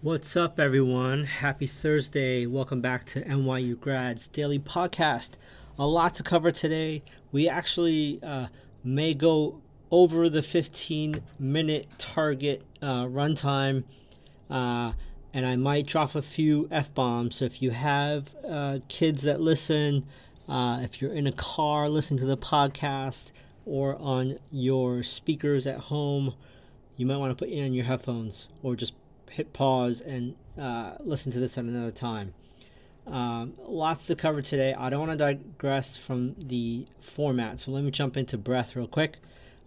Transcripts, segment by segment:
What's up, everyone? Happy Thursday. Welcome back to NYU Grads Daily Podcast. A lot to cover today. We actually uh, may go over the 15 minute target uh, runtime, uh, and I might drop a few F bombs. So if you have uh, kids that listen, uh, if you're in a car listening to the podcast, or on your speakers at home, you might want to put in your headphones or just hit pause and uh, listen to this at another time. Um, lots to cover today. I don't want to digress from the format, so let me jump into breadth real quick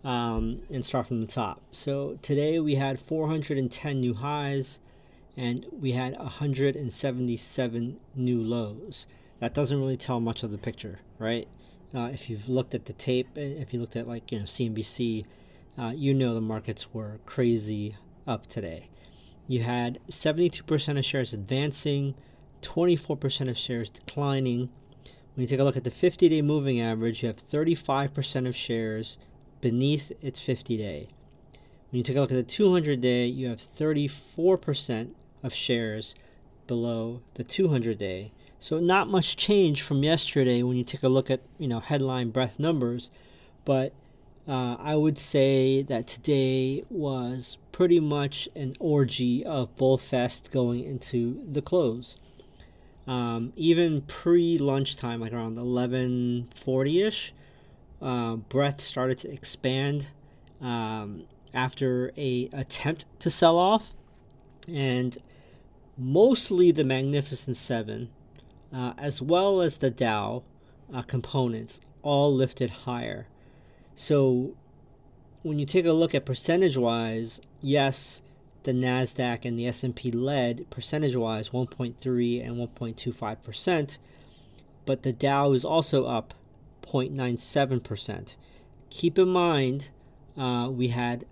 um, and start from the top. So today we had 410 new highs and we had 177 new lows. That doesn't really tell much of the picture, right? Uh, if you've looked at the tape, if you looked at like you know CNBC, uh, you know the markets were crazy up today you had 72% of shares advancing, 24% of shares declining. When you take a look at the 50 day moving average, you have 35% of shares beneath its 50 day. When you take a look at the 200 day, you have 34% of shares below the 200 day. So not much change from yesterday when you take a look at, you know, headline breadth numbers, but uh, I would say that today was pretty much an orgy of bull fest going into the close. Um, even pre lunchtime, like around eleven forty ish, uh, breadth started to expand um, after a attempt to sell off, and mostly the Magnificent Seven, uh, as well as the Dow uh, components, all lifted higher. So when you take a look at percentage wise, yes, the Nasdaq and the S&P led percentage wise 1.3 and 1.25%, but the Dow is also up 0.97%. Keep in mind, uh, we had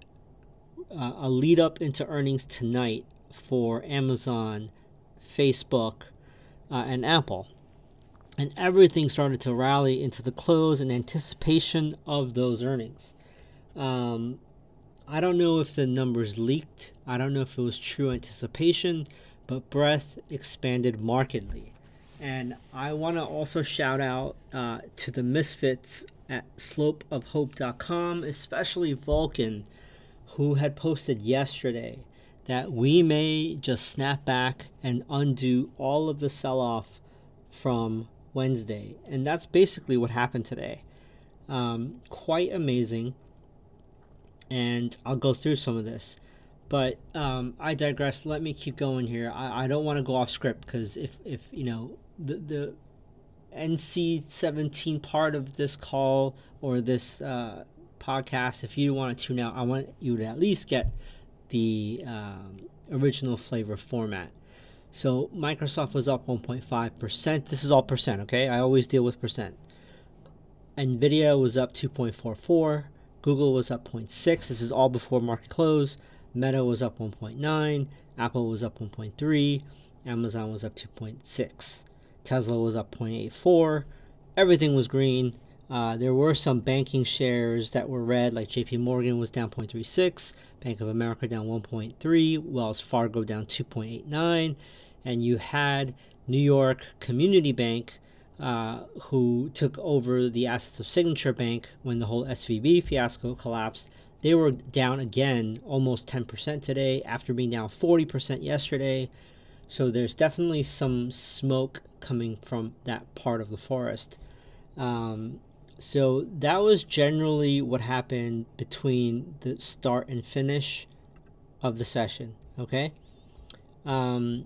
uh, a lead up into earnings tonight for Amazon, Facebook, uh, and Apple and everything started to rally into the close in anticipation of those earnings. Um, I don't know if the numbers leaked. I don't know if it was true anticipation, but breadth expanded markedly. And I want to also shout out uh, to the misfits at slopeofhope.com, especially Vulcan, who had posted yesterday that we may just snap back and undo all of the sell off from Wednesday. And that's basically what happened today. Um, quite amazing. And I'll go through some of this. But um, I digress. Let me keep going here. I, I don't want to go off script because if, if, you know, the, the NC 17 part of this call or this uh, podcast, if you want to tune out, I want you to at least get the um, original flavor format. So Microsoft was up 1.5%. This is all percent, okay? I always deal with percent. Nvidia was up 2.44. Google was up 0.6. This is all before market close. Meta was up 1.9. Apple was up 1.3. Amazon was up 2.6. Tesla was up 0.84. Everything was green. Uh, there were some banking shares that were red, like JP Morgan was down 0.36, Bank of America down 1.3, Wells Fargo down 2.89, and you had New York Community Bank, uh, who took over the assets of Signature Bank when the whole SVB fiasco collapsed. They were down again almost 10% today after being down 40% yesterday. So there's definitely some smoke coming from that part of the forest. Um, so that was generally what happened between the start and finish of the session. Okay. Um,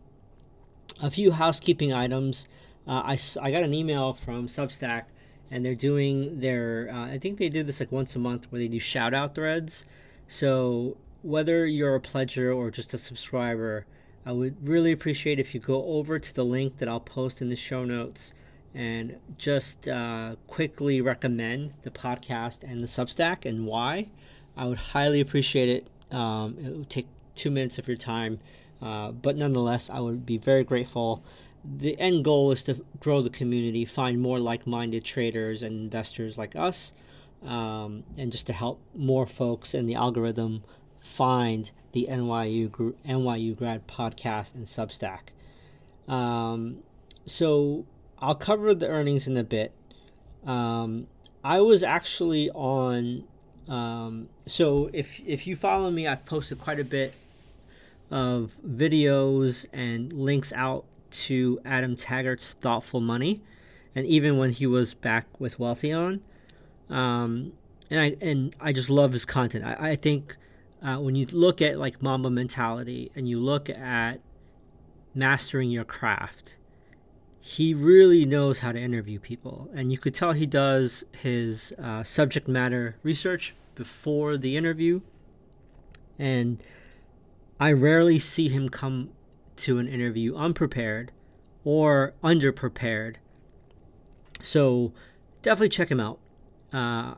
a few housekeeping items. Uh, I, I got an email from Substack, and they're doing their. Uh, I think they do this like once a month where they do shout out threads. So whether you're a pledger or just a subscriber, I would really appreciate if you go over to the link that I'll post in the show notes and just uh, quickly recommend the podcast and the Substack and why. I would highly appreciate it. Um, it would take two minutes of your time, uh, but nonetheless, I would be very grateful. The end goal is to grow the community, find more like minded traders and investors like us, um, and just to help more folks in the algorithm find the NYU NYU Grad Podcast and Substack. Um, so I'll cover the earnings in a bit. Um, I was actually on. Um, so if if you follow me, I've posted quite a bit of videos and links out to Adam Taggart's Thoughtful Money, and even when he was back with Wealthion. Um, and I and I just love his content. I, I think uh, when you look at like Mamba mentality and you look at mastering your craft, he really knows how to interview people, and you could tell he does his uh, subject matter research before the interview. And I rarely see him come to an interview unprepared or underprepared. So definitely check him out. Uh,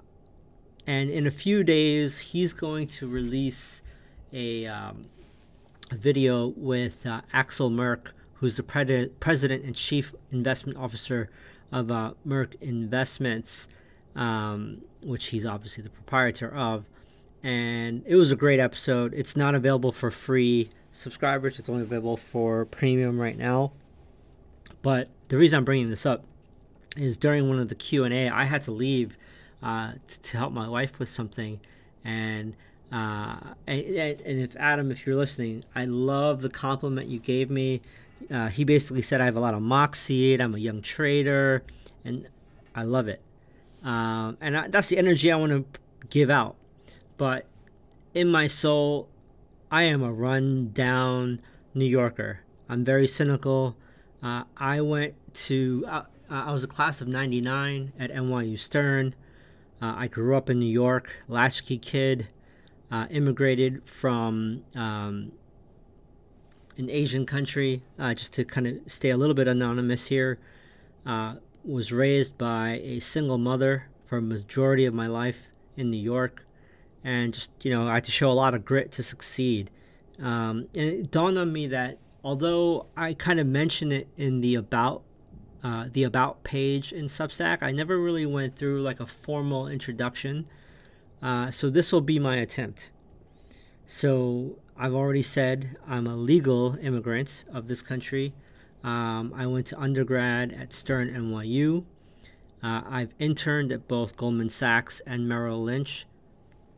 and in a few days, he's going to release a, um, a video with uh, Axel Merk, who's the pre- president and chief investment officer of uh, Merk Investments, um, which he's obviously the proprietor of. And it was a great episode. It's not available for free subscribers. It's only available for premium right now. But the reason I'm bringing this up is during one of the Q and A, I had to leave uh, to help my wife with something, and, uh, and and if Adam, if you're listening, I love the compliment you gave me. Uh, he basically said I have a lot of moxie. I'm a young trader, and I love it. Um, and I, that's the energy I want to give out. But in my soul, I am a run down New Yorker. I'm very cynical. Uh, I went to, uh, I was a class of 99 at NYU Stern. Uh, I grew up in New York, latchkey kid, uh, immigrated from um, an Asian country, uh, just to kind of stay a little bit anonymous here. Uh, was raised by a single mother for a majority of my life in New York and just you know I had to show a lot of grit to succeed. Um, and it dawned on me that although I kind of mentioned it in the about uh, the about page in Substack, I never really went through like a formal introduction. Uh, so this will be my attempt. So I've already said I'm a legal immigrant of this country. Um, I went to undergrad at Stern NYU. Uh, I've interned at both Goldman Sachs and Merrill Lynch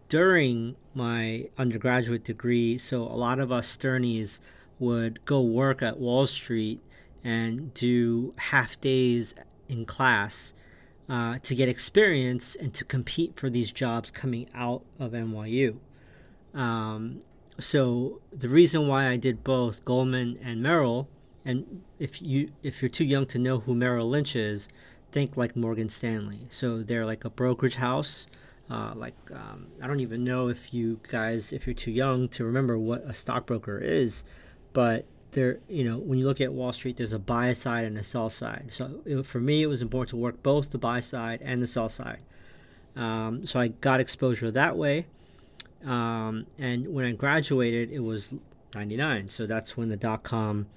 during my undergraduate degree. So a lot of us Sternies would go work at Wall Street and do half days in class uh, to get experience and to compete for these jobs coming out of NYU. Um, so the reason why I did both Goldman and Merrill, and if you if you're too young to know who Merrill Lynch is, think like Morgan Stanley. So they're like a brokerage house uh, like um, I don't even know if you guys, if you're too young to remember what a stockbroker is, but there, you know, when you look at Wall Street, there's a buy side and a sell side. So it, for me, it was important to work both the buy side and the sell side. Um, so I got exposure that way. Um, and when I graduated, it was 99. So that's when the dot com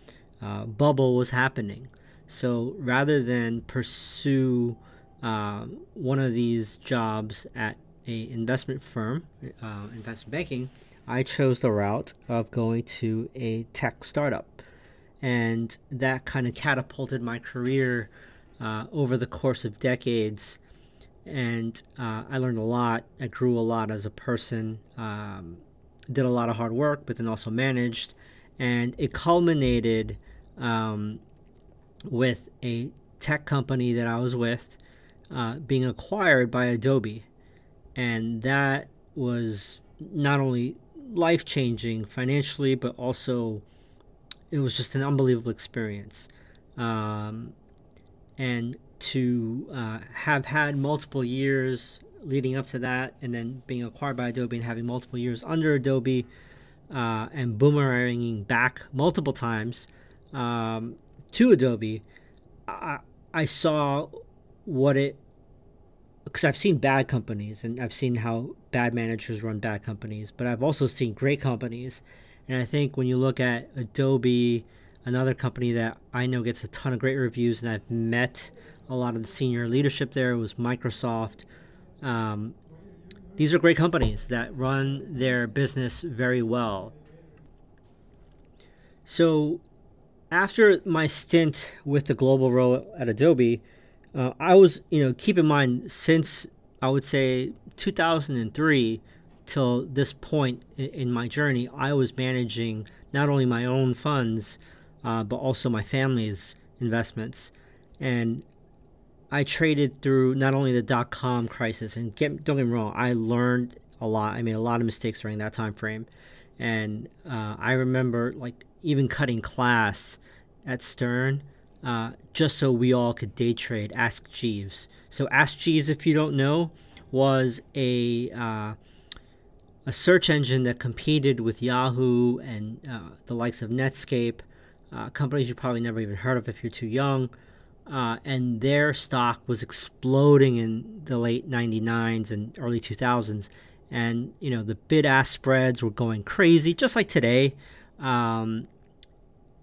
uh, bubble was happening. So rather than pursue um, one of these jobs at a investment firm, uh, investment banking, I chose the route of going to a tech startup, and that kind of catapulted my career uh, over the course of decades. And uh, I learned a lot. I grew a lot as a person. Um, did a lot of hard work, but then also managed, and it culminated um, with a tech company that I was with uh, being acquired by Adobe. And that was not only life changing financially, but also it was just an unbelievable experience. Um, and to uh, have had multiple years leading up to that, and then being acquired by Adobe and having multiple years under Adobe, uh, and boomeranging back multiple times um, to Adobe, I, I saw what it because I've seen bad companies and I've seen how bad managers run bad companies, but I've also seen great companies. And I think when you look at Adobe, another company that I know gets a ton of great reviews, and I've met a lot of the senior leadership there was Microsoft. Um, these are great companies that run their business very well. So after my stint with the global role at Adobe, uh, I was, you know, keep in mind since I would say 2003 till this point in my journey, I was managing not only my own funds, uh, but also my family's investments. And I traded through not only the dot com crisis, and get, don't get me wrong, I learned a lot. I made a lot of mistakes during that time frame. And uh, I remember like even cutting class at Stern uh, just so we all could day trade Ask Jeeves. So Ask Jeeves, if you don't know, was a uh, a search engine that competed with Yahoo and uh, the likes of Netscape, uh, companies you probably never even heard of if you're too young. Uh, and their stock was exploding in the late 99s and early 2000s. And, you know, the bid ask spreads were going crazy, just like today. Um,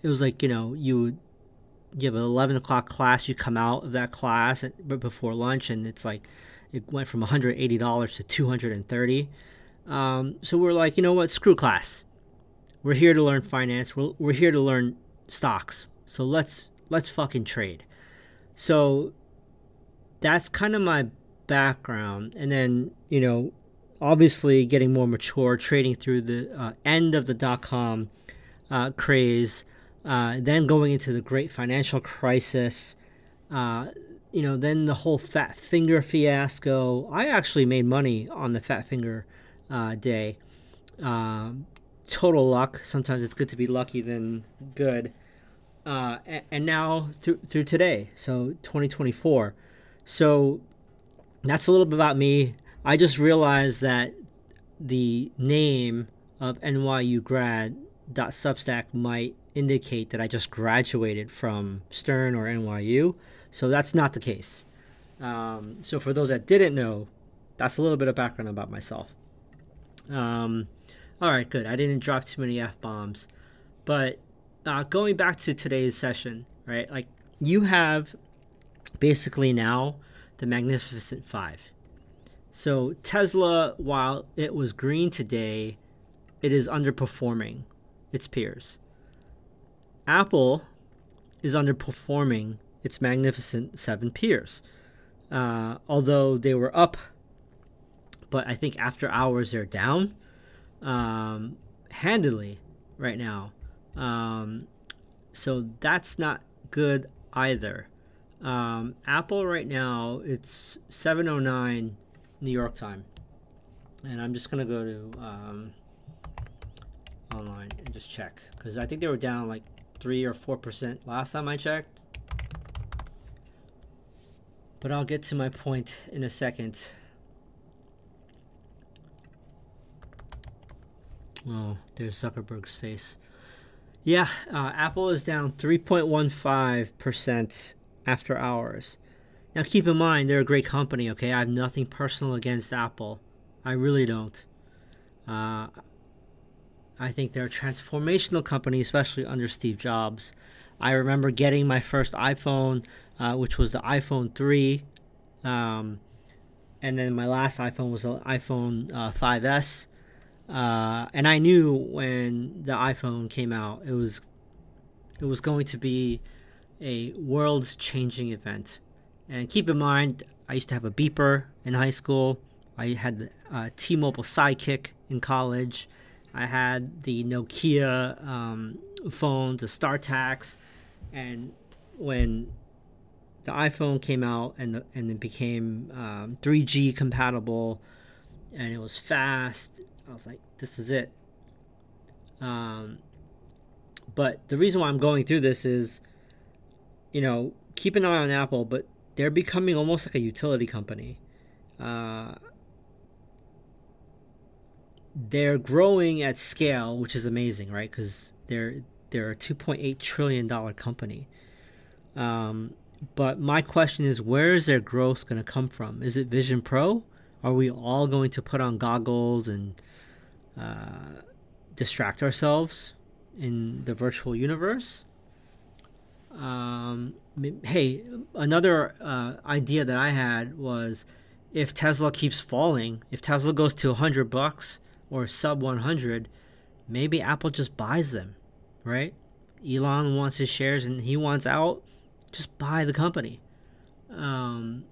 it was like, you know, you you have an 11 o'clock class, you come out of that class at, before lunch, and it's like it went from $180 to 230 um, so we're like, you know what? Screw class. We're here to learn finance. We're, we're here to learn stocks. So let's let's fucking trade. So that's kind of my background, and then you know, obviously getting more mature, trading through the uh, end of the dot com uh, craze, uh, then going into the great financial crisis. Uh, you know, then the whole fat finger fiasco. I actually made money on the fat finger uh, day. Um, total luck. Sometimes it's good to be lucky than good. Uh, and, now through, through today, so 2024. So that's a little bit about me. I just realized that the name of NYU grad.substack might indicate that I just graduated from Stern or NYU. So that's not the case. Um, so for those that didn't know, that's a little bit of background about myself. Um, all right, good. I didn't drop too many f bombs, but uh, going back to today's session, right? Like you have basically now the Magnificent Five. So Tesla, while it was green today, it is underperforming its peers. Apple is underperforming its Magnificent Seven peers. Uh, although they were up but I think after hours they're down um, handedly right now. Um, so that's not good either. Um, Apple right now it's 7:09 New York time, and I'm just gonna go to um, online and just check because I think they were down like three or four percent last time I checked. But I'll get to my point in a second. Oh, there's Zuckerberg's face. Yeah, uh, Apple is down 3.15% after hours. Now, keep in mind, they're a great company, okay? I have nothing personal against Apple. I really don't. Uh, I think they're a transformational company, especially under Steve Jobs. I remember getting my first iPhone, uh, which was the iPhone 3. Um, and then my last iPhone was the iPhone uh, 5S. Uh, and I knew when the iPhone came out, it was it was going to be a world-changing event. And keep in mind, I used to have a beeper in high school. I had a uh, T-Mobile Sidekick in college. I had the Nokia um, phone, the StarTAC, and when the iPhone came out and and it became um, 3G compatible, and it was fast I was like, this is it. Um, but the reason why I'm going through this is, you know, keep an eye on Apple, but they're becoming almost like a utility company. Uh, they're growing at scale, which is amazing, right? Because they're they're a 2.8 trillion dollar company. Um, but my question is, where is their growth going to come from? Is it Vision Pro? Are we all going to put on goggles and uh, distract ourselves in the virtual universe. Um, hey, another uh, idea that I had was if Tesla keeps falling, if Tesla goes to 100 bucks or sub 100, maybe Apple just buys them, right? Elon wants his shares and he wants out, just buy the company. Um,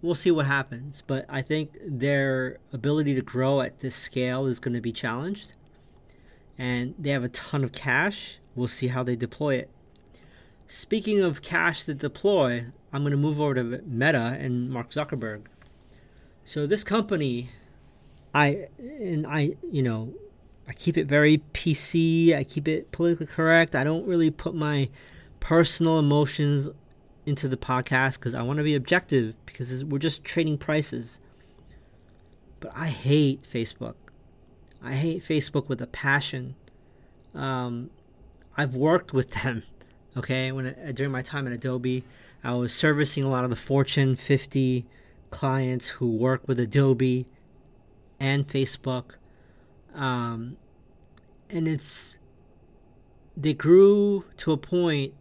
we'll see what happens, but I think their ability to grow at this scale is going to be challenged. And they have a ton of cash. We'll see how they deploy it. Speaking of cash to deploy, I'm going to move over to Meta and Mark Zuckerberg. So this company, I and I, you know, I keep it very PC. I keep it politically correct. I don't really put my personal emotions into the podcast because I want to be objective because we're just trading prices. But I hate Facebook. I hate Facebook with a passion. Um, I've worked with them. Okay, when during my time at Adobe, I was servicing a lot of the Fortune 50 clients who work with Adobe and Facebook. Um, and it's they grew to a point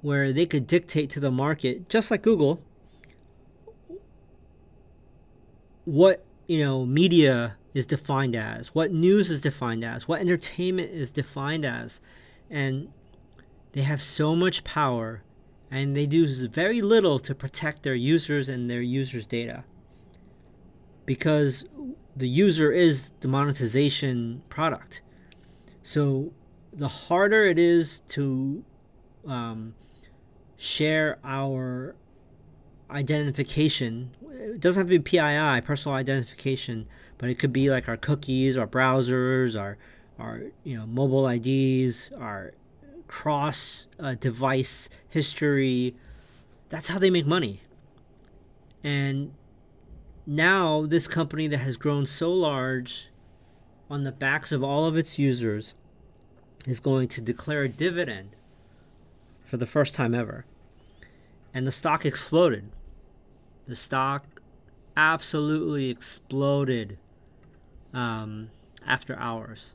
where they could dictate to the market, just like Google, what you know media is defined as, what news is defined as, what entertainment is defined as, and they have so much power and they do very little to protect their users and their users' data because the user is the monetization product. So the harder it is to um, share our identification, it doesn't have to be PII, personal identification, but it could be like our cookies, our browsers, our our you know mobile IDs, our cross uh, device history. That's how they make money. And now, this company that has grown so large on the backs of all of its users is going to declare a dividend for the first time ever. And the stock exploded. The stock absolutely exploded um, after hours.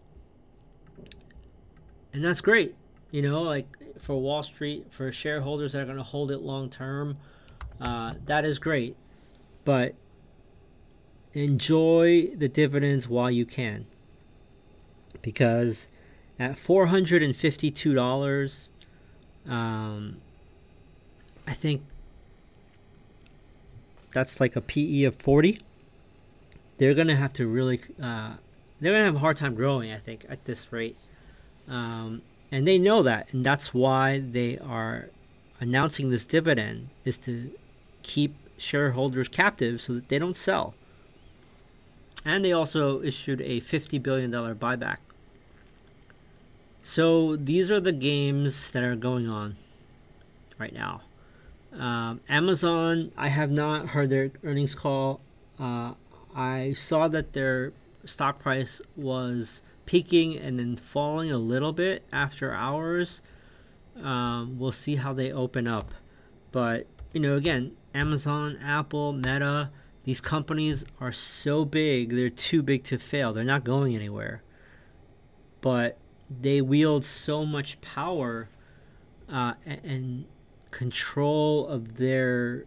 And that's great you know, like for Wall Street, for shareholders that are going to hold it long term, uh, that is great. But enjoy the dividends while you can. Because at $452, um, I think that's like a PE of 40. They're to have to really, uh, they're to have a hard time growing, I think, at this rate. Um, and they know that and that's why they are announcing this dividend is to keep shareholders captive so that they don't sell and they also issued a $50 billion buyback so these are the games that are going on right now um, amazon i have not heard their earnings call uh, i saw that their stock price was peaking and then falling a little bit after hours. Um, we'll see how they open up. But, you know, again, Amazon, Apple, Meta, these companies are so big, they're too big to fail. They're not going anywhere. But they wield so much power uh, and control of their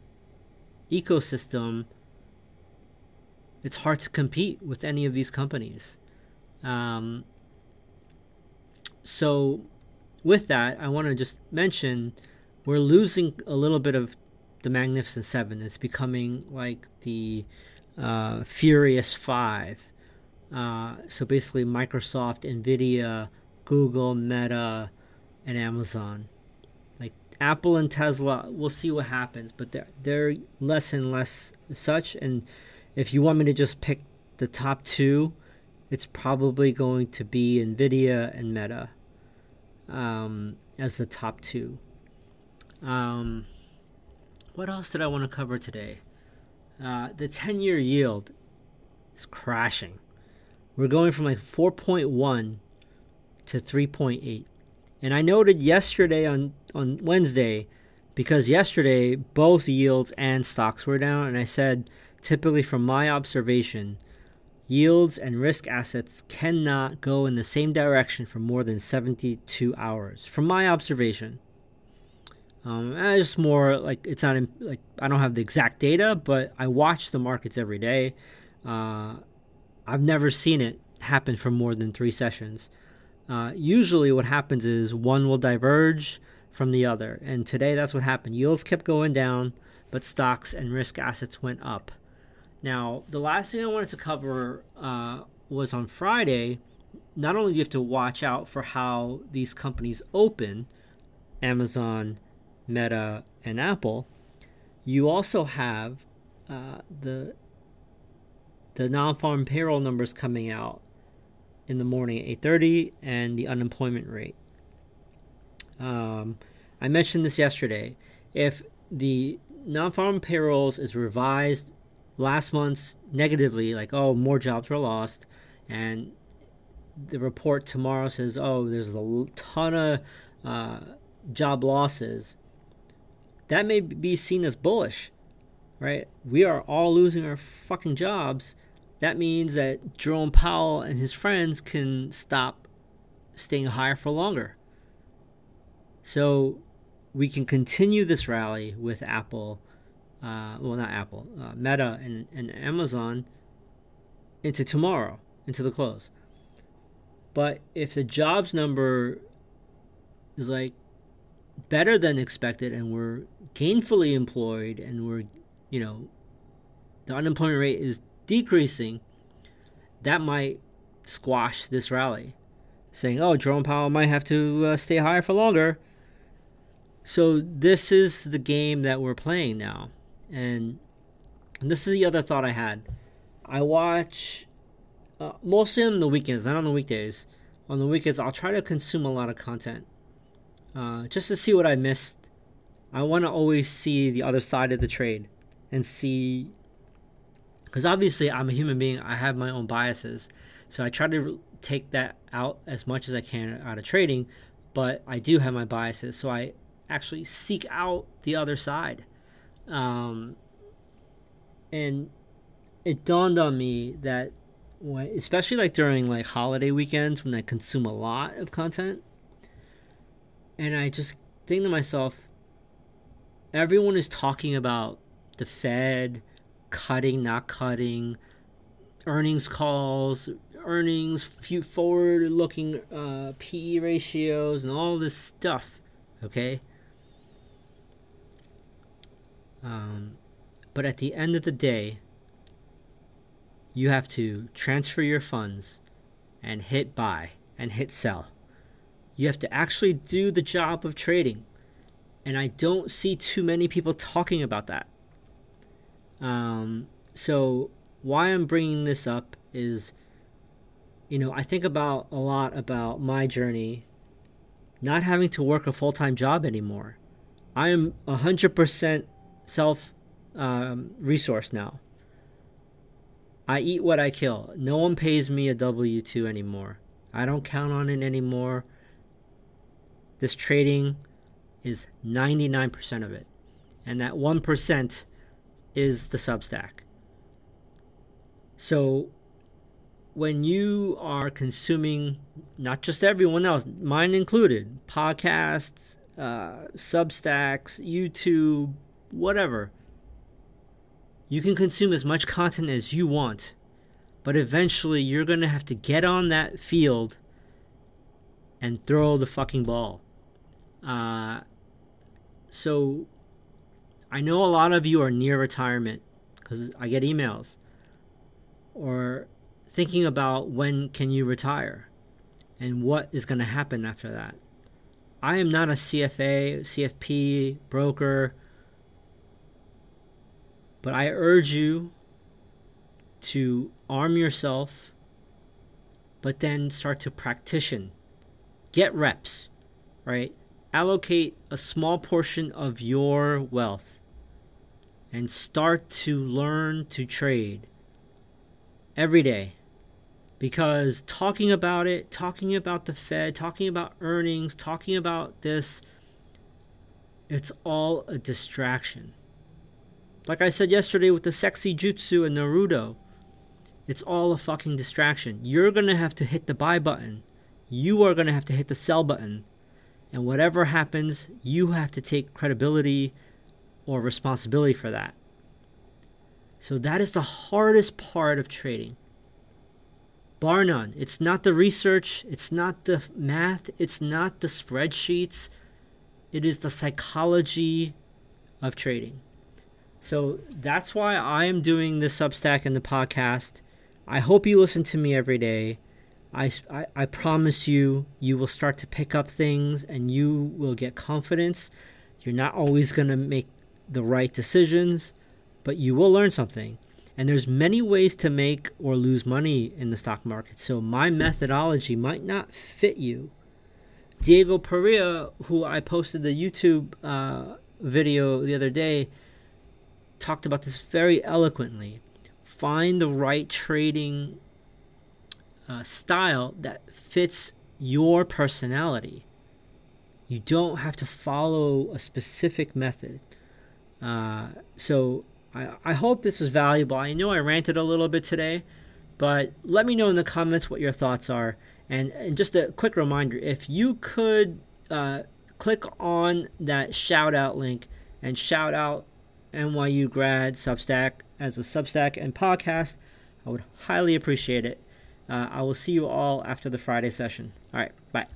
ecosystem. It's hard to compete with any of these companies. Um, so, with that, I want to just mention we're losing a little bit of the Magnificent Seven. It's becoming like the uh, Furious Five. Uh, so basically, Microsoft, Nvidia, Google, Meta, and Amazon. Like Apple and Tesla, we'll see what happens, but they're they're less and less such. And if you want me to just pick the top two, it's probably going to be NVIDIA and Meta um, as the top two. Um, what else did I want to cover today? Uh, the 10 year yield is crashing. We're going from like 4.1 to 3.8. And I noted yesterday on, on Wednesday, because yesterday both yields and stocks were down, and I said, typically from my observation, Yields and risk assets cannot go in the same direction for more than 72 hours, from my observation. Um, it's more like it's not in, like I don't have the exact data, but I watch the markets every day. Uh, I've never seen it happen for more than three sessions. uh, usually what happens is one will diverge from the other. And today that's what happened. Yields kept going down, but stocks and risk assets went up. Now, the last thing I wanted to cover uh, was on Friday. Not only do you have to watch out for how these companies open, Amazon, Meta, and Apple, you also have uh, the the non-farm payroll numbers coming out in the morning at 8:30 and the unemployment rate. Um, I mentioned this yesterday. If the non-farm payrolls is revised last month negatively, like oh more jobs were lost, and the report tomorrow says oh there's a ton of uh, job losses, that may be seen as bullish, right? We are all losing our fucking jobs. That means that Jerome Powell and his friends can stop staying higher for longer. So we can continue this rally with Apple, uh, well, not Apple, uh, Meta and, and Amazon into tomorrow, into the close. But if the jobs number is like better than expected and we're gainfully employed and we're, you know, the unemployment rate is decreasing, that might squash this rally. Saying, oh, Jerome Powell might have to uh, stay higher for longer so this is the game that we're playing now. And this is the other thought I had. I watch uh, mostly on the weekends, not on the weekdays. On the weekends, I'll try to consume a lot of content uh, just to see what I missed. I want to always see the other side of the trade and see. Because obviously, I'm a human being, I have my own biases. So I try to take that out as much as I can out of trading, but I do have my biases. So I actually seek out the other side. Um, and it dawned on me that when, especially like during like holiday weekends when I consume a lot of content, and I just think to myself, everyone is talking about the Fed cutting, not cutting, earnings calls, earnings, forward looking uh, PE ratios, and all this stuff. Okay? Um, but at the end of the day, you have to transfer your funds and hit buy and hit sell. You have to actually do the job of trading. And I don't see too many people talking about that. Um, so, why I'm bringing this up is, you know, I think about a lot about my journey not having to work a full time job anymore. I am 100% self um, resource now. I eat what I kill. No one pays me a W 2 anymore. I don't count on it anymore. This trading is 99% of it. And that 1% is the Substack. So when you are consuming, not just everyone else, mine included, podcasts, uh, Substacks, YouTube, whatever. You can consume as much content as you want, but eventually you're going to have to get on that field and throw the fucking ball. Uh, so I know a lot of you are near retirement because I get emails or thinking about when can you retire and what is going to happen after that. I am not a CFA, CFP, broker, but I urge you to arm yourself, but then start to practice. Get reps, right? Allocate a small portion of your wealth and start to learn to trade every day. Because talking about it, talking about the Fed, talking about earnings, talking about this, it's all a distraction. Like I said yesterday with the sexy jutsu and Naruto, it's all a fucking distraction. You're gonna have to hit the buy button. You are gonna have to hit the sell button. And whatever happens, you have to take credibility or responsibility for that. So that is the hardest part of trading. bar none. It's not the research, it's not the math, it's not the spreadsheets, it is the psychology of trading. So that's why I am doing the Substack and the podcast. I hope you listen to me every day. I, I, I promise you, you will start to pick up things and you will get confidence. You're not always going to make the right decisions, but you will learn something. And there's many ways to make or lose money in the stock market. So my methodology might not fit you. Diego Perea, who I posted the YouTube uh, video the other day, talked about this very eloquently. Find the right trading uh, style that fits your personality. You don't have to follow a specific method. Uh, so I, I hope this was valuable. I know I ranted a little bit today, but let me know in the comments what your thoughts are. And, and just a quick reminder if you could uh, click on that shout out link and shout out NYU grad Substack as a Substack and podcast, I would highly appreciate it. Uh, I will see you all after the Friday session. All right, bye.